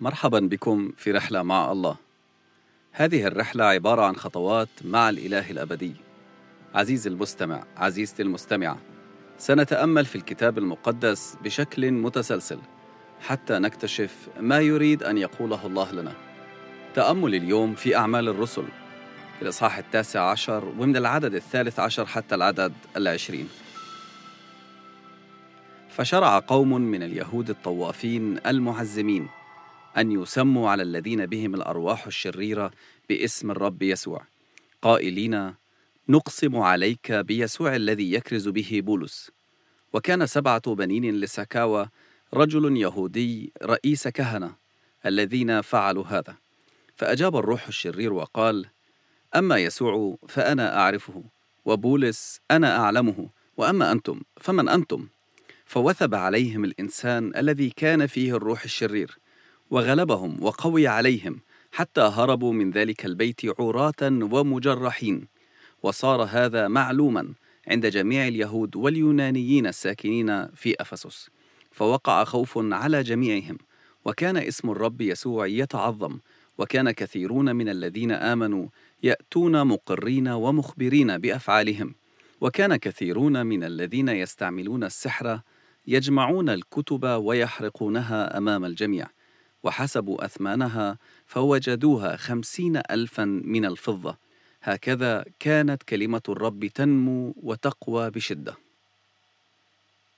مرحبا بكم في رحلة مع الله. هذه الرحلة عبارة عن خطوات مع الإله الأبدي. عزيزي المستمع، عزيزتي المستمعة، سنتأمل في الكتاب المقدس بشكل متسلسل حتى نكتشف ما يريد أن يقوله الله لنا. تأمل اليوم في أعمال الرسل في الإصحاح التاسع عشر ومن العدد الثالث عشر حتى العدد العشرين. فشرع قوم من اليهود الطوافين المعزمين أن يسموا على الذين بهم الأرواح الشريرة باسم الرب يسوع. قائلين نقسم عليك بيسوع الذي يكرز به بولس. وكان سبعة بنين لسكاوى رجل يهودي رئيس كهنة الذين فعلوا هذا. فأجاب الروح الشرير وقال أما يسوع فأنا أعرفه وبولس أنا أعلمه وأما أنتم فمن أنتم؟ فوثب عليهم الإنسان الذي كان فيه الروح الشرير. وغلبهم وقوي عليهم حتى هربوا من ذلك البيت عراة ومجرحين. وصار هذا معلوما عند جميع اليهود واليونانيين الساكنين في أفسس. فوقع خوف على جميعهم وكان اسم الرب يسوع يتعظم وكان كثيرون من الذين آمنوا يأتون مقرين ومخبرين بأفعالهم. وكان كثيرون من الذين يستعملون السحر يجمعون الكتب ويحرقونها أمام الجميع. وحسبوا أثمانها فوجدوها خمسين ألفا من الفضة. هكذا كانت كلمة الرب تنمو وتقوى بشدة.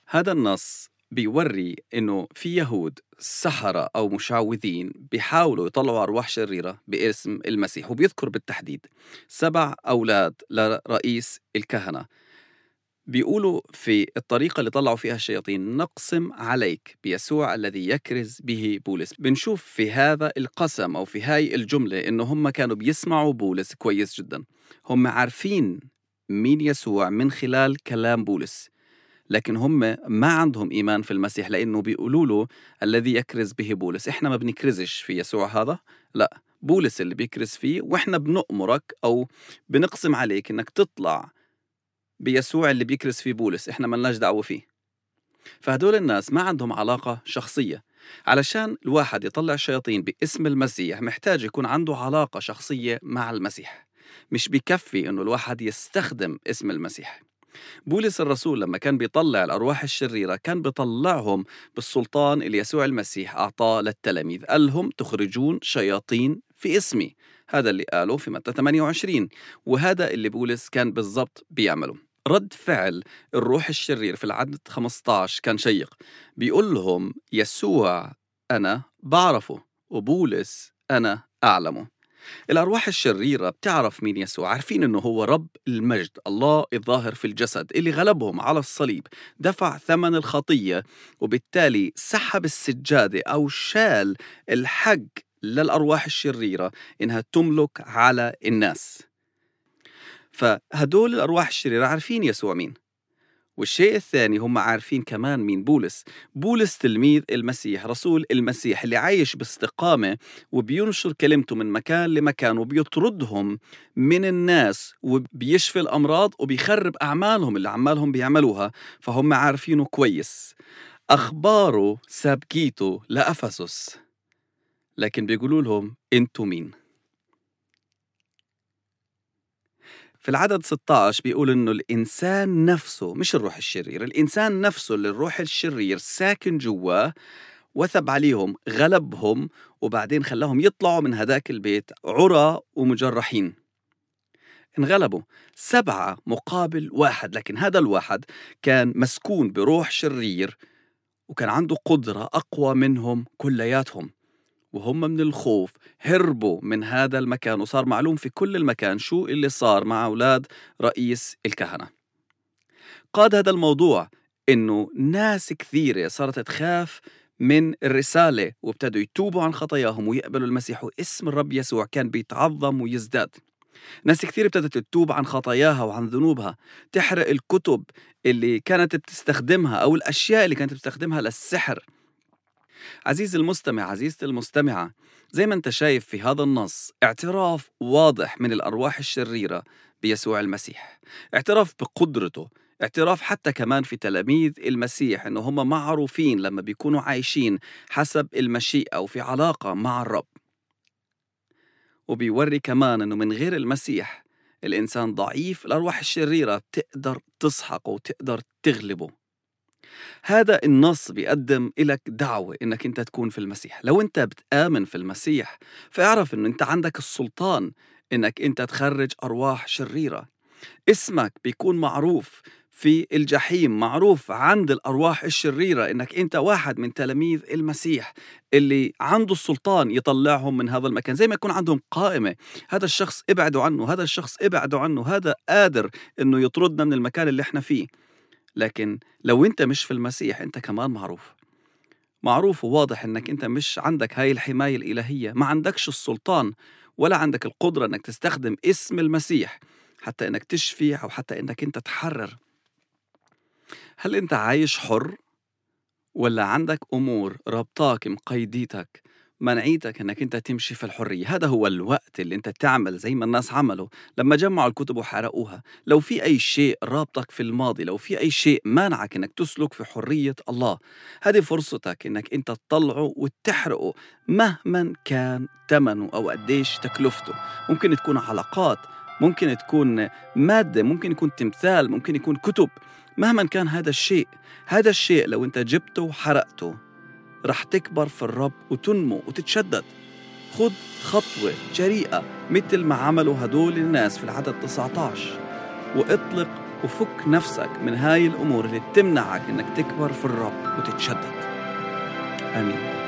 هذا النص بيوري إنه في يهود سحرة أو مشعوذين بيحاولوا يطلعوا أرواح شريرة باسم المسيح وبيذكر بالتحديد سبع أولاد لرئيس الكهنة. بيقولوا في الطريقة اللي طلعوا فيها الشياطين نقسم عليك بيسوع الذي يكرز به بولس. بنشوف في هذا القسم أو في هاي الجملة إنه هم كانوا بيسمعوا بولس كويس جدا. هم عارفين مين يسوع من خلال كلام بولس لكن هم ما عندهم إيمان في المسيح لأنه بيقولوا له الذي يكرز به بولس. إحنا ما بنكرزش في يسوع هذا لا. بولس اللي بيكرز فيه وإحنا بنأمرك أو بنقسم عليك إنك تطلع بيسوع اللي بيكرز فيه بولس إحنا ملناش دعوة فيه. فهدول الناس ما عندهم علاقة شخصية علشان الواحد يطلع الشياطين باسم المسيح محتاج يكون عنده علاقة شخصية مع المسيح مش بكفي إنه الواحد يستخدم اسم المسيح. بولس الرسول لما كان بيطلع الأرواح الشريرة كان بيطلعهم بالسلطان اللي يسوع المسيح أعطاه للتلاميذ قال لهم تخرجون شياطين في اسمي. هذا اللي قاله في متى 28 وهذا اللي بولس كان بالضبط بيعمله. رد فعل الروح الشرير في العدد 15 كان شيق. بيقول لهم يسوع أنا بعرفه وبولس أنا أعلمه. الأرواح الشريرة بتعرف مين يسوع عارفين أنه هو رب المجد الله الظاهر في الجسد اللي غلبهم على الصليب دفع ثمن الخطية وبالتالي سحب السجادة أو شال الحق للأرواح الشريرة إنها تملك على الناس. فهدول الأرواح الشريرة عارفين يسوع مين. والشيء الثاني هم عارفين كمان مين بولس. بولس تلميذ المسيح رسول المسيح اللي عايش باستقامة وبينشر كلمته من مكان لمكان وبيطردهم من الناس وبيشفي الأمراض وبيخرب أعمالهم اللي عمالهم بيعملوها. فهم عارفينه كويس. أخباره سابقيته لأفسس. لكن بيقولوا لهم أنتوا مين؟ في العدد 16 بيقول إنه الإنسان نفسه مش الروح الشرير الإنسان نفسه اللي الروح الشرير ساكن جواه وثب عليهم غلبهم وبعدين خلاهم يطلعوا من هداك البيت عرى ومجرحين. انغلبوا. سبعة مقابل واحد لكن هذا الواحد كان مسكون بروح شرير وكان عنده قدرة أقوى منهم كلياتهم. وهم من الخوف هربوا من هذا المكان وصار معلوم في كل المكان شو اللي صار مع أولاد رئيس الكهنة. قاد هذا الموضوع إنه ناس كثيرة صارت تخاف من الرسالة وابتدوا يتوبوا عن خطاياهم ويقبلوا المسيح واسم الرب يسوع كان بيتعظم ويزداد. ناس كثير ابتدت تتوب عن خطاياها وعن ذنوبها. تحرق الكتب اللي كانت بتستخدمها أو الأشياء اللي كانت بتستخدمها للسحر. عزيزي المستمع عزيزتي المستمعة زي ما انت شايف في هذا النص اعتراف واضح من الأرواح الشريرة بيسوع المسيح. اعتراف بقدرته اعتراف حتى كمان في تلاميذ المسيح إنه هم معروفين لما بيكونوا عايشين حسب المشيئة وفي علاقة مع الرب. وبيوري كمان إنه من غير المسيح الإنسان ضعيف الأرواح الشريرة بتقدر تسحقه وتقدر تغلبه. هذا النص بيقدم لك دعوة إنك أنت تكون في المسيح. لو أنت بتآمن في المسيح فاعرف إنه أنت عندك السلطان إنك أنت تخرج أرواح شريرة. اسمك بيكون معروف في الجحيم معروف عند الأرواح الشريرة إنك أنت واحد من تلاميذ المسيح اللي عنده السلطان يطلعهم من هذا المكان زي ما يكون عندهم قائمة. هذا الشخص ابعدوا عنه هذا الشخص ابعدوا عنه هذا قادر إنه يطردنا من المكان اللي إحنا فيه. لكن لو أنت مش في المسيح أنت كمان معروف. معروف وواضح إنك أنت مش عندك هاي الحماية الإلهية. ما عندكش السلطان ولا عندك القدرة إنك تستخدم اسم المسيح حتى إنك تشفي أو حتى إنك أنت تحرر. هل أنت عايش حر ولا عندك أمور ربطاك مقيديتك منعيتك إنك أنت تمشي في الحرية. هذا هو الوقت اللي أنت تعمل زي ما الناس عملوا لما جمعوا الكتب وحرقوها. لو في أي شيء رابطك في الماضي لو في أي شيء مانعك إنك تسلك في حرية الله هذه فرصتك إنك أنت تطلعه وتحرقه مهما كان ثمنه أو قديش تكلفته. ممكن تكون علاقات ممكن تكون مادة ممكن يكون تمثال ممكن يكون كتب. مهما كان هذا الشيء هذا الشيء لو أنت جبته وحرقته رح تكبر في الرب وتنمو وتتشدد. خد خطوة جريئة مثل ما عملوا هدول الناس في العدد 19 واطلق وفك نفسك من هاي الأمور اللي بتمنعك إنك تكبر في الرب وتتشدد. آمين.